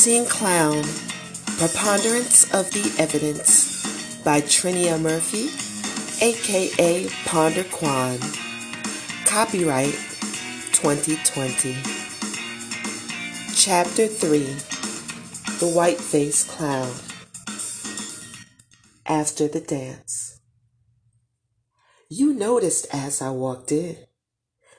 Unseen Clown Preponderance of the Evidence by Trinia Murphy, aka Ponder Quan. Copyright 2020. Chapter 3 The White Faced Clown. After the dance. You noticed as I walked in,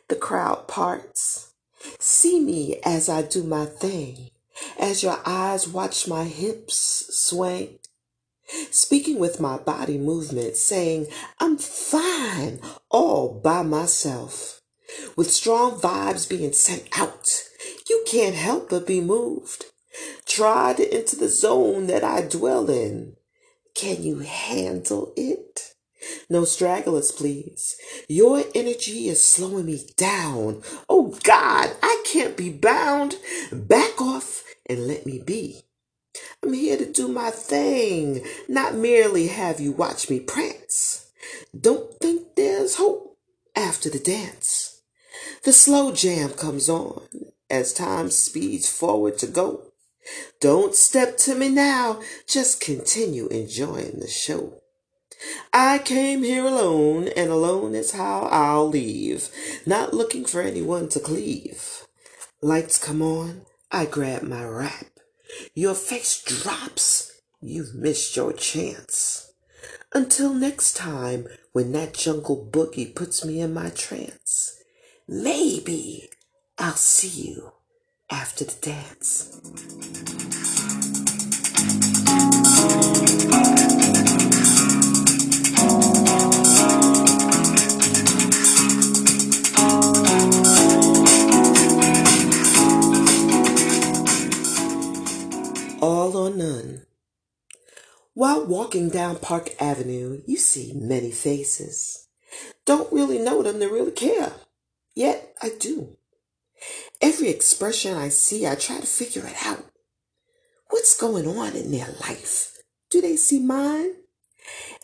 the crowd parts. See me as I do my thing, as your eyes watch my hips swing. Speaking with my body movement, saying, I'm fine all by myself. With strong vibes being sent out, you can't help but be moved. Try to enter the zone that I dwell in. Can you handle it? No stragglers, please. Your energy is slowing me down. Oh God, I can't be bound. Back off and let me be. I'm here to do my thing, not merely have you watch me prance. Don't think there's hope after the dance. The slow jam comes on as time speeds forward to go. Don't step to me now, just continue enjoying the show. I came here alone, and alone is how I'll leave, not looking for anyone to cleave. Lights come on, I grab my wrap. Your face drops, you've missed your chance. Until next time, when that jungle boogie puts me in my trance, maybe I'll see you after the dance. None. While walking down Park Avenue, you see many faces. Don't really know them to really care. Yet I do. Every expression I see, I try to figure it out. What's going on in their life? Do they see mine?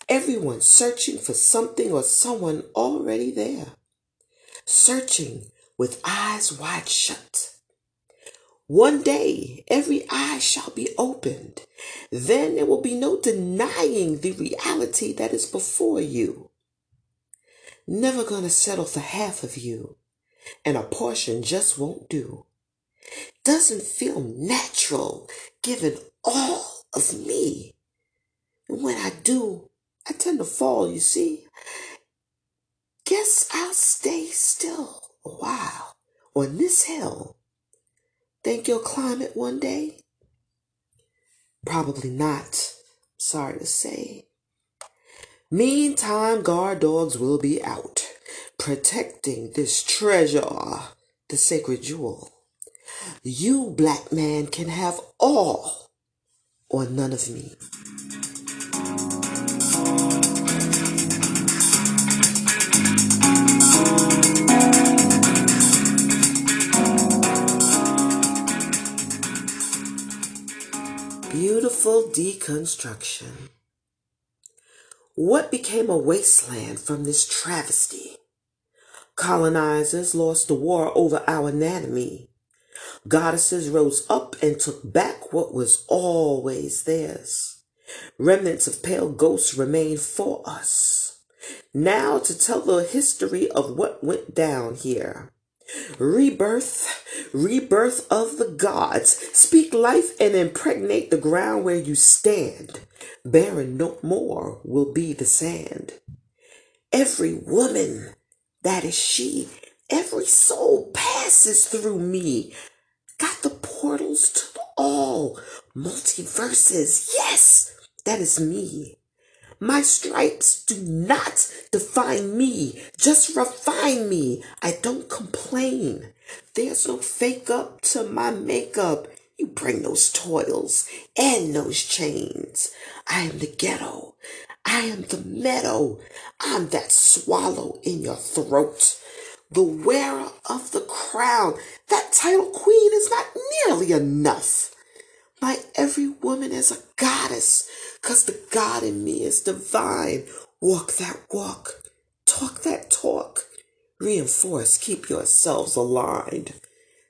Everyone searching for something or someone already there. Searching with eyes wide shut. One day every eye shall be opened. Then there will be no denying the reality that is before you. Never gonna settle for half of you, and a portion just won't do. Doesn't feel natural given all of me. And when I do, I tend to fall, you see. Guess I'll stay still a while on this hill Think you'll climb it one day? Probably not. Sorry to say. Meantime, guard dogs will be out, protecting this treasure, the sacred jewel. You, black man, can have all or none of me. Beautiful deconstruction. What became a wasteland from this travesty? Colonizers lost the war over our anatomy. Goddesses rose up and took back what was always theirs. Remnants of pale ghosts remain for us. Now to tell the history of what went down here. Rebirth, rebirth of the gods. Speak life and impregnate the ground where you stand. Barren no more will be the sand. Every woman, that is she. Every soul passes through me. Got the portals to all multiverses. Yes, that is me. My stripes do not define me, just refine me. I don't complain. There's no fake up to my makeup. You bring those toils and those chains. I am the ghetto. I am the meadow. I'm that swallow in your throat. The wearer of the crown. That title queen is not nearly enough. My every woman is a goddess, cause the God in me is divine. Walk that walk, talk that talk, reinforce, keep yourselves aligned.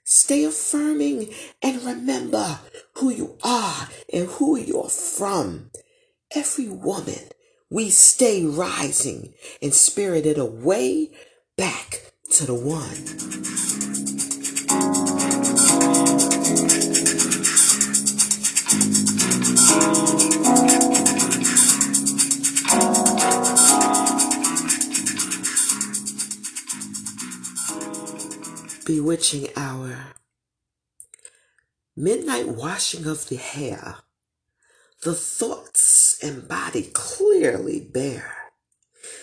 Stay affirming and remember who you are and who you're from. Every woman, we stay rising and spirited away back to the one. Bewitching hour. Midnight washing of the hair. The thoughts and body clearly bare.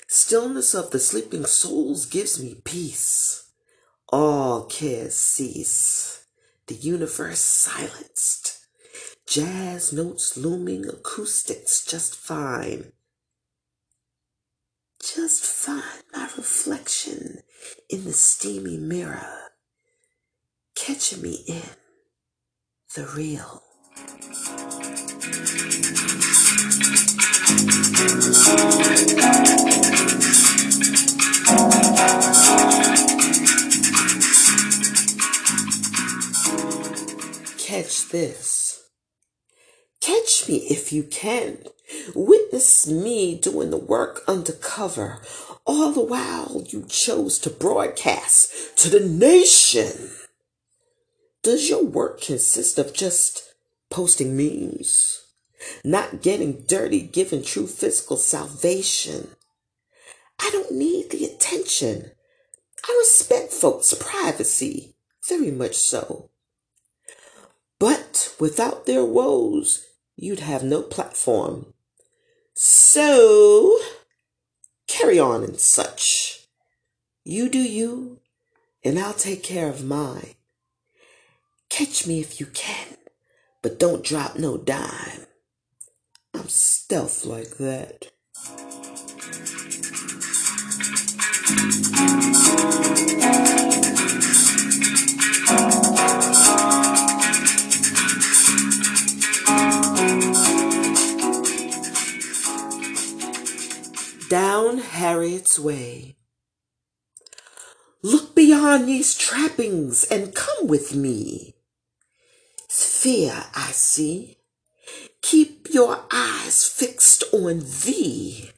Stillness of the sleeping souls gives me peace. All cares cease. The universe silenced. Jazz notes looming, acoustics just fine. Just find my reflection in the steamy mirror, catching me in the real. Catch this. Catch me if you can. Witness me doing the work undercover, all the while you chose to broadcast to the nation. Does your work consist of just posting memes? Not getting dirty, giving true physical salvation? I don't need the attention. I respect folks' privacy, very much so. But without their woes, you'd have no platform. So, carry on and such. You do you, and I'll take care of mine. Catch me if you can, but don't drop no dime. I'm stealth like that. Down Harriet's Way. Look beyond these trappings and come with me fear I see. Keep your eyes fixed on thee.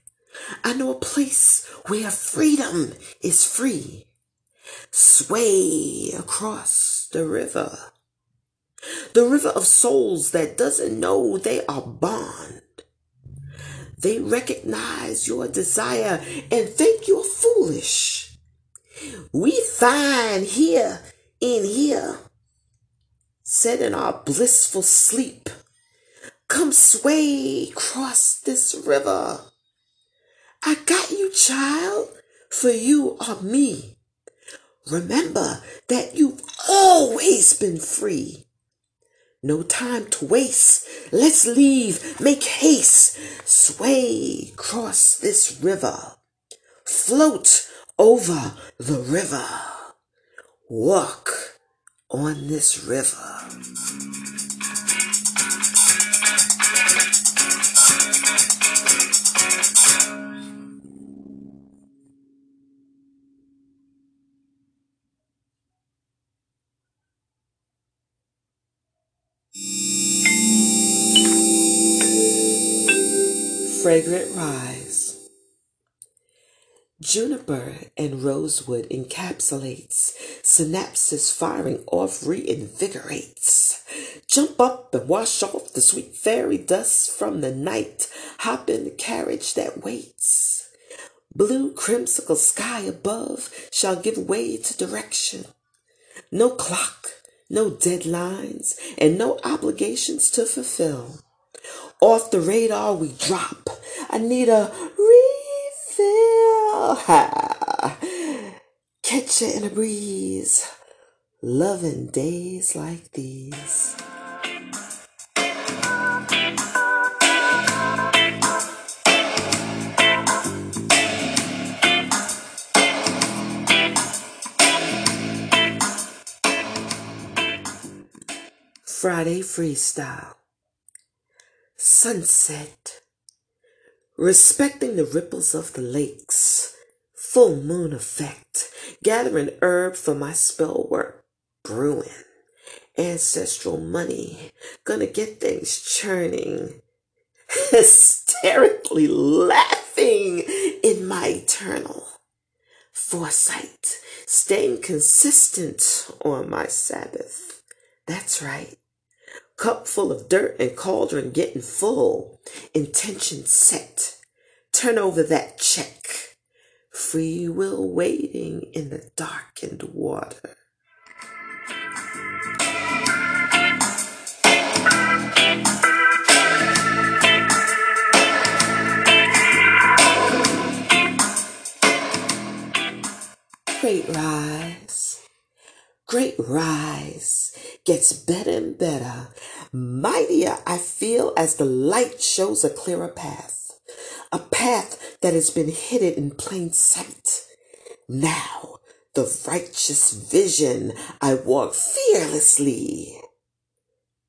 I know a place where freedom is free. Sway across the river. The river of souls that doesn't know they are bond. They recognize your desire and think you're foolish. We find here in here said in our blissful sleep, Come sway across this river. I got you, child, for you are me. Remember that you've always been free. No time to waste. Let's leave. Make haste. Sway cross this river. Float over the river. Walk on this river. Fragrant Rise Juniper and rosewood encapsulates, synapses firing off reinvigorates. Jump up and wash off the sweet fairy dust from the night. Hop in the carriage that waits. Blue crimsicle sky above shall give way to direction. No clock, no deadlines, and no obligations to fulfill. Off the radar we drop. I need a feel. Catch it in a breeze. Loving days like these. Friday Freestyle. Sunset respecting the ripples of the lakes, full moon effect, gathering herb for my spell work brewing. Ancestral money, gonna get things churning. Hysterically laughing in my eternal foresight, staying consistent on my Sabbath. That's right. Cup full of dirt and cauldron getting full. Intention set. Turn over that check. Free will waiting in the darkened water. Great rise. Great rise gets better and better. Mightier I feel as the light shows a clearer path. A path that has been hidden in plain sight. Now, the righteous vision I walk fearlessly.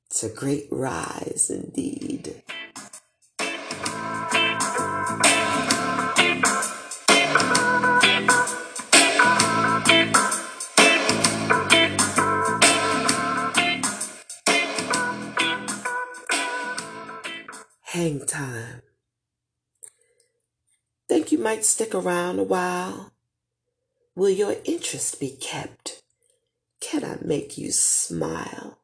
It's a great rise indeed. Hang time. Think you might stick around a while? Will your interest be kept? Can I make you smile?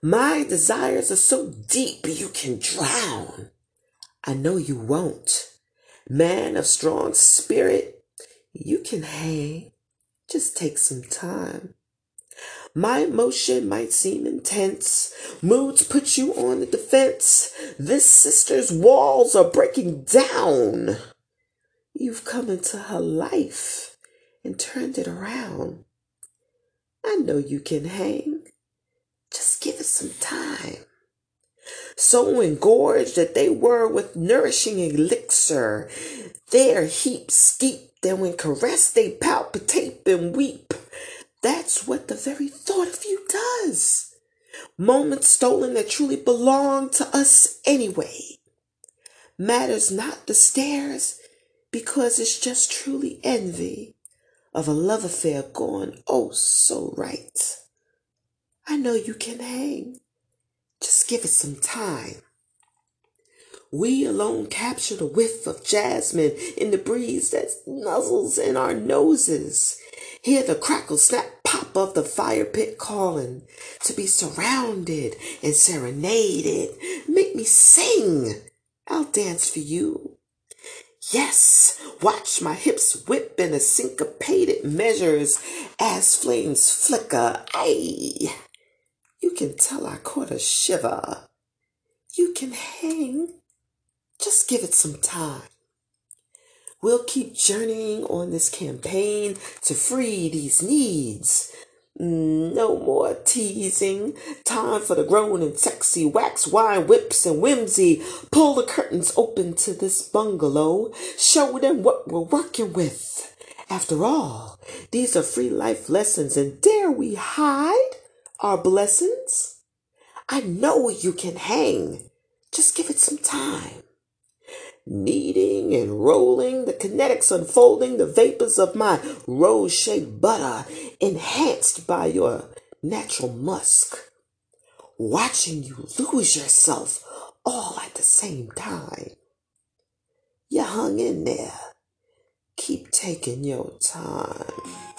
My desires are so deep you can drown. I know you won't. Man of strong spirit, you can hang. Just take some time. My emotion might seem intense. Moods put you on the defense. This sister's walls are breaking down. You've come into her life and turned it around. I know you can hang. Just give it some time. So engorged that they were with nourishing elixir, their heaps steeped, and when caressed they palpitate and weep. That's what the very thought of you does. Moments stolen that truly belong to us anyway. Matters not the stairs because it's just truly envy of a love affair gone oh so right. I know you can hang. Just give it some time. We alone capture the whiff of jasmine in the breeze that nuzzles in our noses. Hear the crackle snap pop of the fire pit calling to be surrounded and serenaded. Make me sing. I'll dance for you. Yes, watch my hips whip in a syncopated measures as flames flicker. Ay, you can tell I caught a shiver. You can hang. Just give it some time. We'll keep journeying on this campaign to free these needs. No more teasing. Time for the grown and sexy wax wine whips and whimsy. Pull the curtains open to this bungalow. Show them what we're working with. After all, these are free life lessons, and dare we hide our blessings? I know you can hang. Just give it some time kneading and rolling, the kinetics unfolding, the vapors of my rose shaped butter enhanced by your natural musk. Watching you lose yourself all at the same time. You hung in there. Keep taking your time.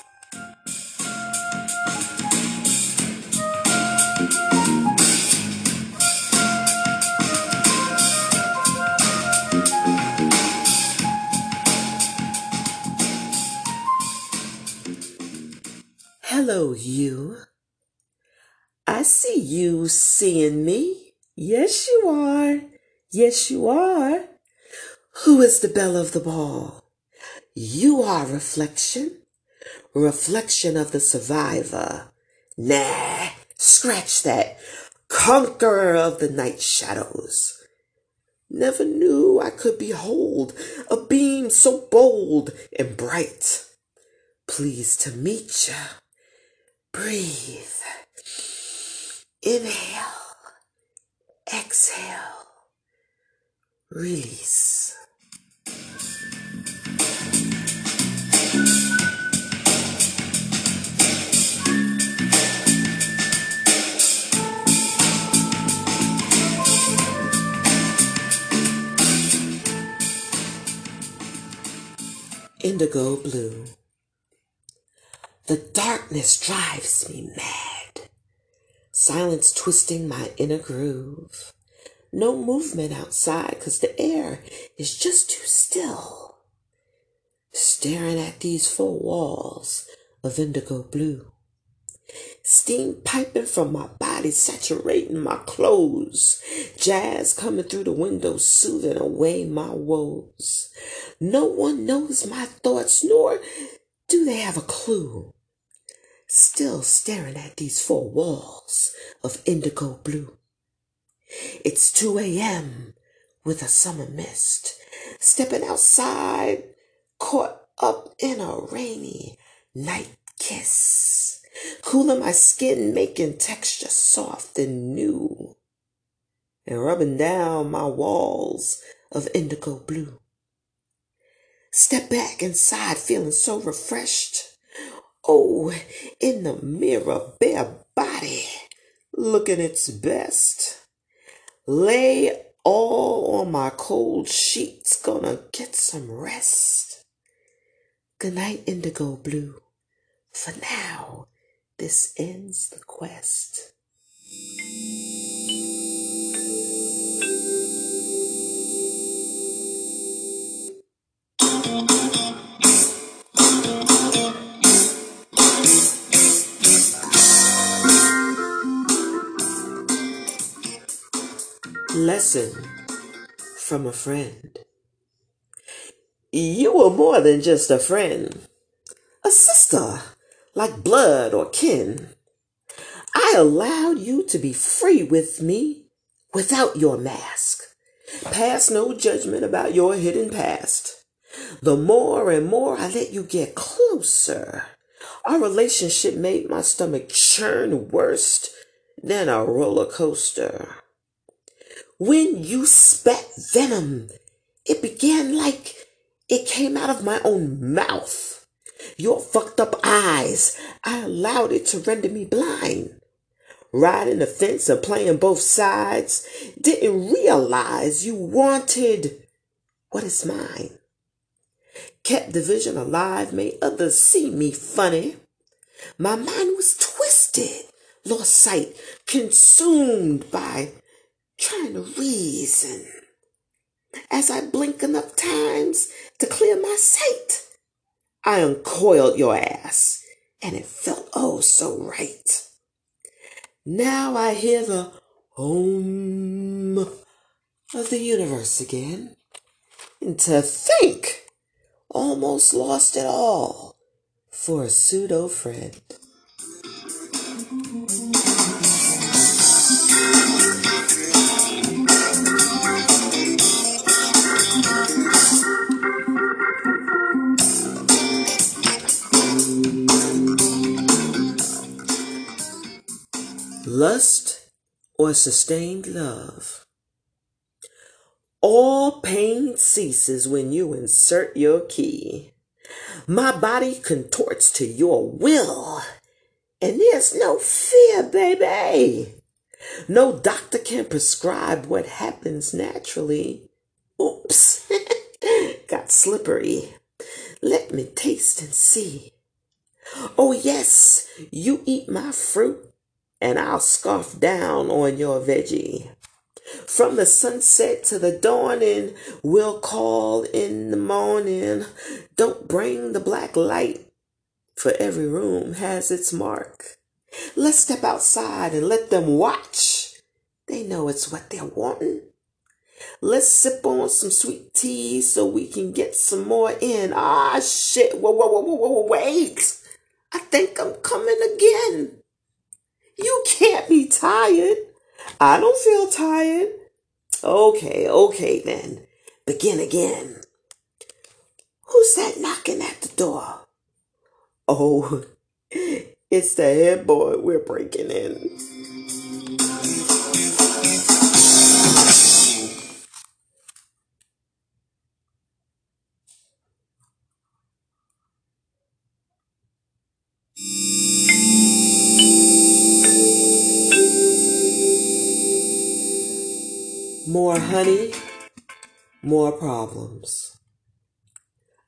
Hello, you. I see you seeing me. Yes, you are. Yes, you are. Who is the belle of the ball? You are reflection. Reflection of the survivor. Nah, scratch that. Conqueror of the night shadows. Never knew I could behold a beam so bold and bright. Pleased to meet ya. Breathe. Inhale. Exhale. Release. indigo blue. The darkness drives me mad, silence twisting my inner groove. No movement outside because the air is just too still. Staring at these four walls of indigo blue. Steam piping from my body, saturating my clothes. Jazz coming through the window, soothing away my woes. No one knows my thoughts, nor do they have a clue? Still staring at these four walls of indigo blue. It's 2 a.m. with a summer mist, stepping outside, caught up in a rainy night kiss, cooling my skin, making texture soft and new, and rubbing down my walls of indigo blue. Step back inside feeling so refreshed. Oh, in the mirror, bare body looking its best. Lay all on my cold sheets, gonna get some rest. Good night, indigo blue. For now, this ends the quest. Lesson from a friend. You were more than just a friend, a sister, like blood or kin. I allowed you to be free with me without your mask. Pass no judgment about your hidden past. The more and more I let you get closer, our relationship made my stomach churn worse than a roller coaster. When you spat venom, it began like it came out of my own mouth. Your fucked up eyes, I allowed it to render me blind. Riding the fence and playing both sides, didn't realize you wanted what is mine. Kept division alive, made others see me funny. My mind was twisted, lost sight, consumed by trying to reason. As I blink enough times to clear my sight, I uncoiled your ass, and it felt oh so right. Now I hear the home of the universe again. And to think, almost lost it all for a pseudo friend. Lust or sustained love. All pain ceases when you insert your key. My body contorts to your will, and there's no fear, baby. No doctor can prescribe what happens naturally. Oops, got slippery. Let me taste and see. Oh, yes, you eat my fruit and I'll scarf down on your veggie. From the sunset to the dawning, we'll call in the morning. Don't bring the black light, for every room has its mark. Let's step outside and let them watch. They know it's what they're wanting. Let's sip on some sweet tea so we can get some more in. Ah, shit. Whoa, whoa, whoa, whoa, whoa, wait. I think I'm coming again. You can't be tired. I don't feel tired. Okay, okay then. Begin again. Who's that knocking at the door? Oh, it's the head boy we're breaking in. More honey, more problems.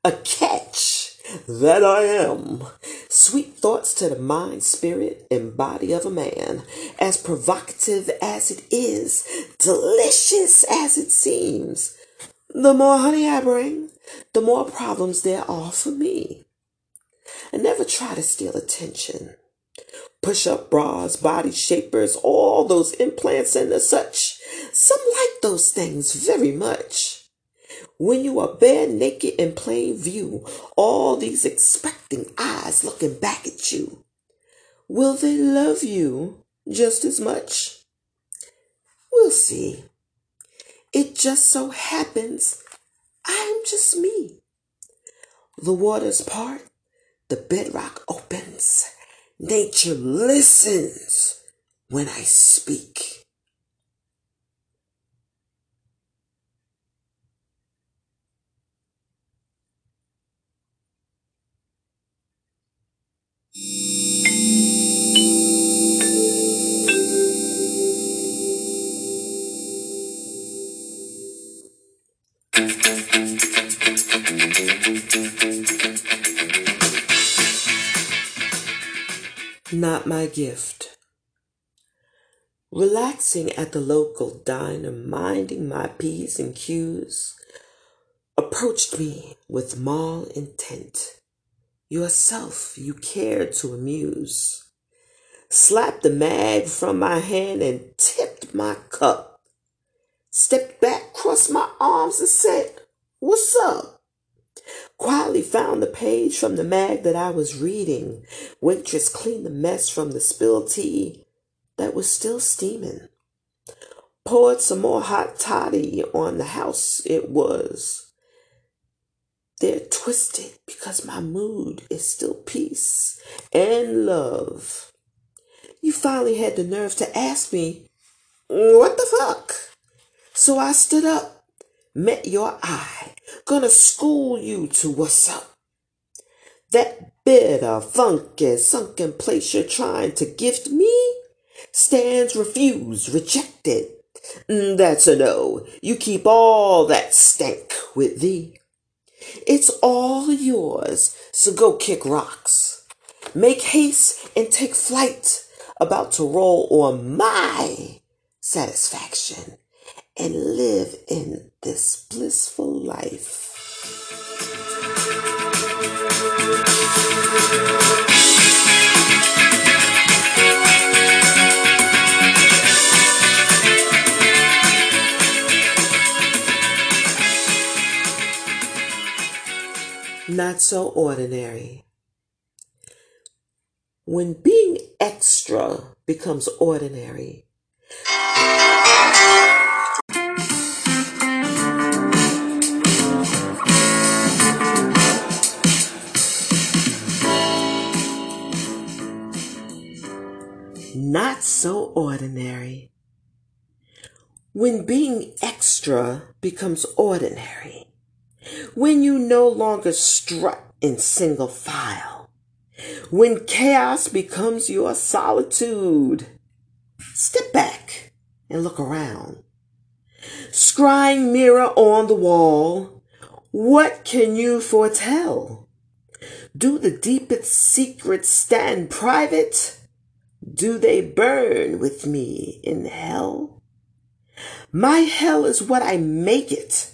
A catch that I am. Sweet thoughts to the mind, spirit, and body of a man, as provocative as it is, delicious as it seems. The more honey I bring, the more problems there are for me. I never try to steal attention. Push up bras, body shapers, all those implants and the such. Some like those things very much. When you are bare naked in plain view, all these expecting eyes looking back at you, will they love you just as much? We'll see. It just so happens I'm just me. The waters part, the bedrock opens, nature listens when I speak. My gift. Relaxing at the local diner, minding my P's and Q's, approached me with mall intent. Yourself you cared to amuse. Slapped the mag from my hand and tipped my cup. Stepped back, crossed my arms, and said, What's up? Quietly found the page from the mag that I was reading. Waitress cleaned the mess from the spilled tea that was still steaming. Poured some more hot toddy on the house it was. They're twisted because my mood is still peace and love. You finally had the nerve to ask me, What the fuck? So I stood up, met your eye, gonna school you to what's up. That bitter, funky, sunken place you're trying to gift me stands refused, rejected. Mm, That's a no. You keep all that stank with thee. It's all yours, so go kick rocks. Make haste and take flight, about to roll on my satisfaction and live in this blissful life. Not so ordinary. When being extra becomes ordinary, not so ordinary. When being extra becomes ordinary, when you no longer strut in single file, when chaos becomes your solitude, step back and look around. Scrying mirror on the wall, what can you foretell? Do the deepest secrets stand private? Do they burn with me in hell? My hell is what I make it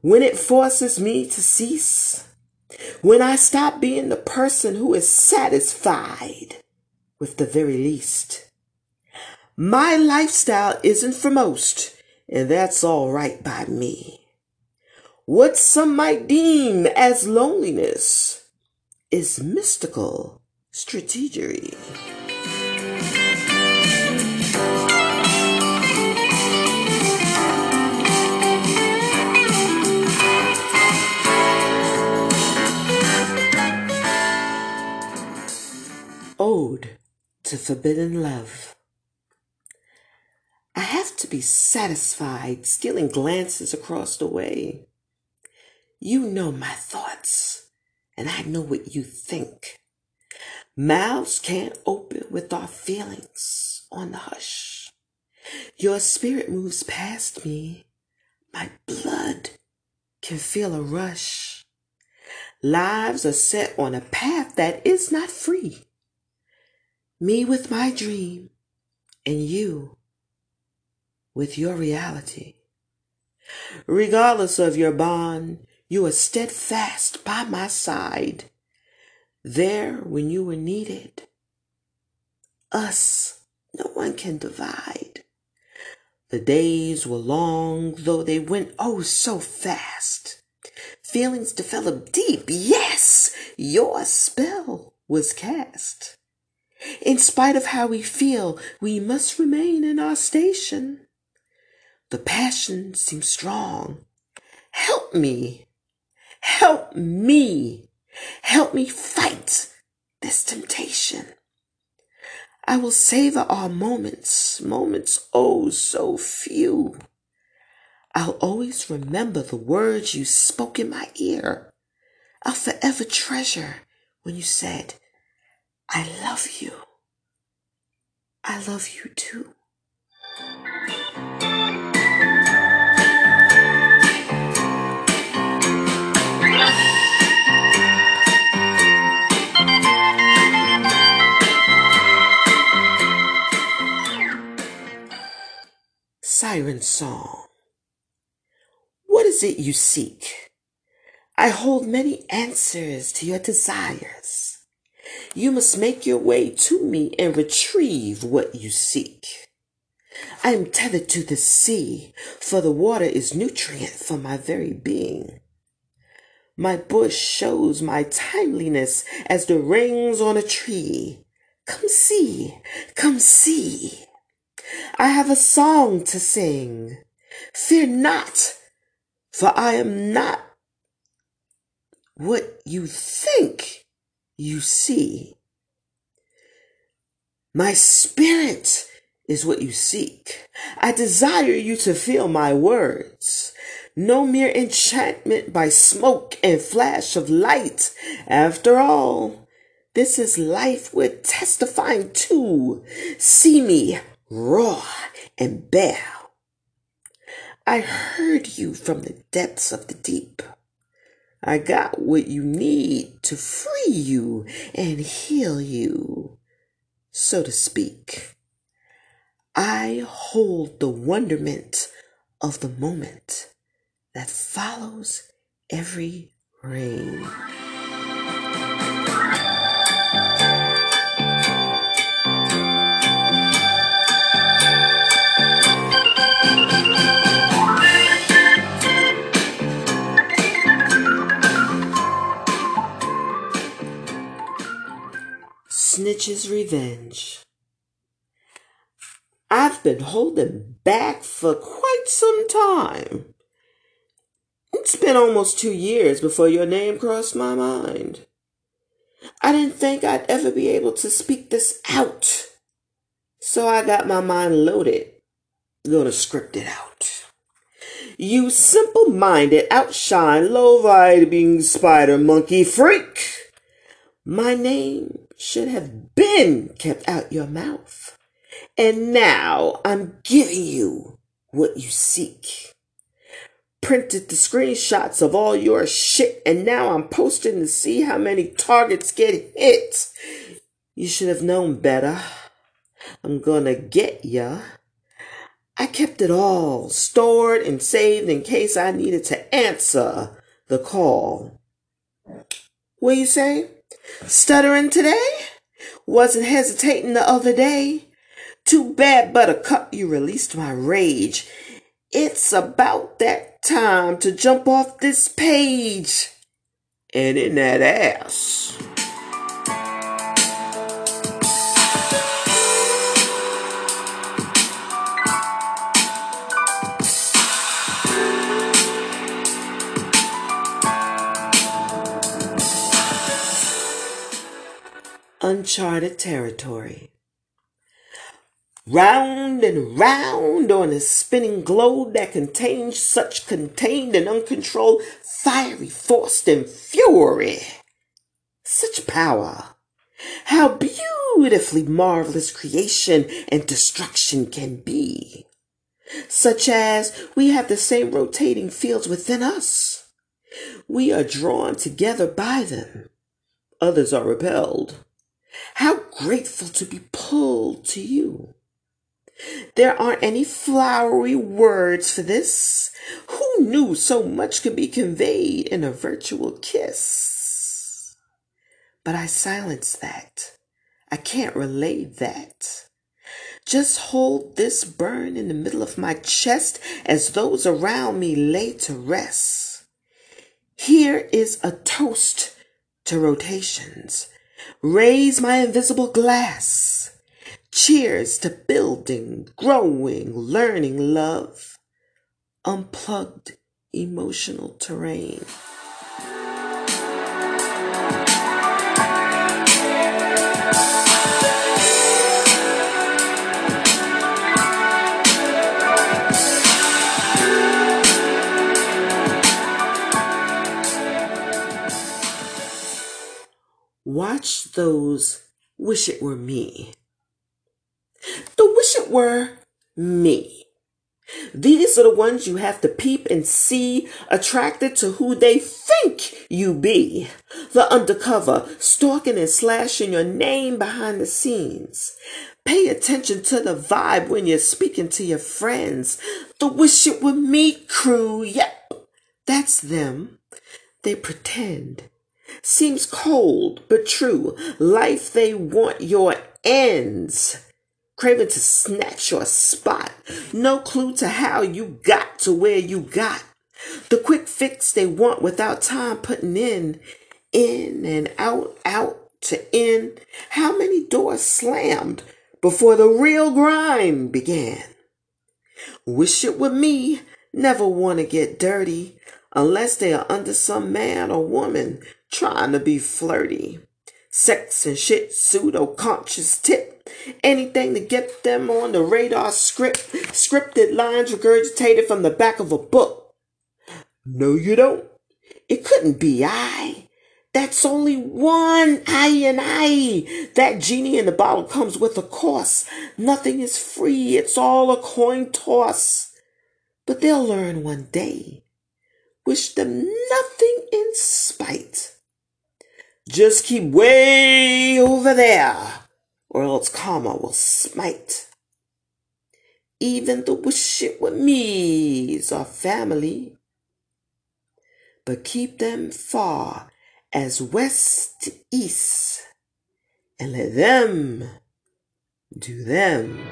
when it forces me to cease. When I stop being the person who is satisfied with the very least. My lifestyle isn't for most, and that's all right by me. What some might deem as loneliness is mystical strategery. Ode to Forbidden Love. I have to be satisfied, stealing glances across the way. You know my thoughts, and I know what you think. Mouths can't open with our feelings on the hush. Your spirit moves past me. My blood can feel a rush. Lives are set on a path that is not free. Me with my dream, and you with your reality. Regardless of your bond, you are steadfast by my side, there when you were needed. Us, no one can divide. The days were long, though they went oh so fast. Feelings developed deep, yes, your spell was cast. In spite of how we feel, we must remain in our station. The passion seems strong. Help me. Help me. Help me fight this temptation. I will savor our moments, moments oh so few. I'll always remember the words you spoke in my ear. I'll forever treasure when you said, I love you. I love you too. Siren Song. What is it you seek? I hold many answers to your desires. You must make your way to me and retrieve what you seek. I am tethered to the sea, for the water is nutrient for my very being. My bush shows my timeliness as the rings on a tree. Come see, come see. I have a song to sing. Fear not, for I am not what you think you see. My spirit is what you seek. I desire you to feel my words. No mere enchantment by smoke and flash of light. After all, this is life we're testifying to. See me roar and bear. I heard you from the depths of the deep. I got what you need to free you and heal you, so to speak. I hold the wonderment of the moment that follows every rain. Snitch's Revenge. I've been holding back for quite some time. It's been almost two years before your name crossed my mind. I didn't think I'd ever be able to speak this out. So I got my mind loaded. Gonna script it out. You simple minded, outshine, low vibing spider monkey freak. My name should have been kept out your mouth. And now I'm giving you what you seek. Printed the screenshots of all your shit, and now I'm posting to see how many targets get hit. You should have known better. I'm gonna get ya. I kept it all stored and saved in case I needed to answer the call. What you say? Stuttering today? Wasn't hesitating the other day? Too bad, Buttercup, you released my rage. It's about that time to jump off this page. And in that ass. Uncharted territory. Round and round on a spinning globe that contains such contained and uncontrolled fiery force and fury. Such power. How beautifully marvelous creation and destruction can be. Such as we have the same rotating fields within us. We are drawn together by them. Others are repelled. How grateful to be pulled to you. There aren't any flowery words for this. Who knew so much could be conveyed in a virtual kiss? But I silence that. I can't relay that. Just hold this burn in the middle of my chest as those around me lay to rest. Here is a toast to rotations. Raise my invisible glass. Cheers to building, growing, learning love. Unplugged emotional terrain. Watch those wish it were me. The wish it were me. These are the ones you have to peep and see, attracted to who they think you be. The undercover, stalking and slashing your name behind the scenes. Pay attention to the vibe when you're speaking to your friends. The wish it were me crew, yep, that's them. They pretend Seems cold, but true. Life they want your ends. Craving to snatch your spot. No clue to how you got to where you got. The quick fix they want without time putting in. In and out, out to in. How many doors slammed before the real grind began? Wish it were me. Never want to get dirty unless they are under some man or woman trying to be flirty. Sex and shit, pseudo conscious tip. Anything to get them on the radar script. Scripted lines regurgitated from the back of a book. No, you don't. It couldn't be I. That's only one I and I. That genie in the bottle comes with a cost. Nothing is free. It's all a coin toss. But they'll learn one day. Wish them nothing in spite. Just keep way over there, or else karma will smite. Even the wish it were me's are family, but keep them far as west to east, and let them do them.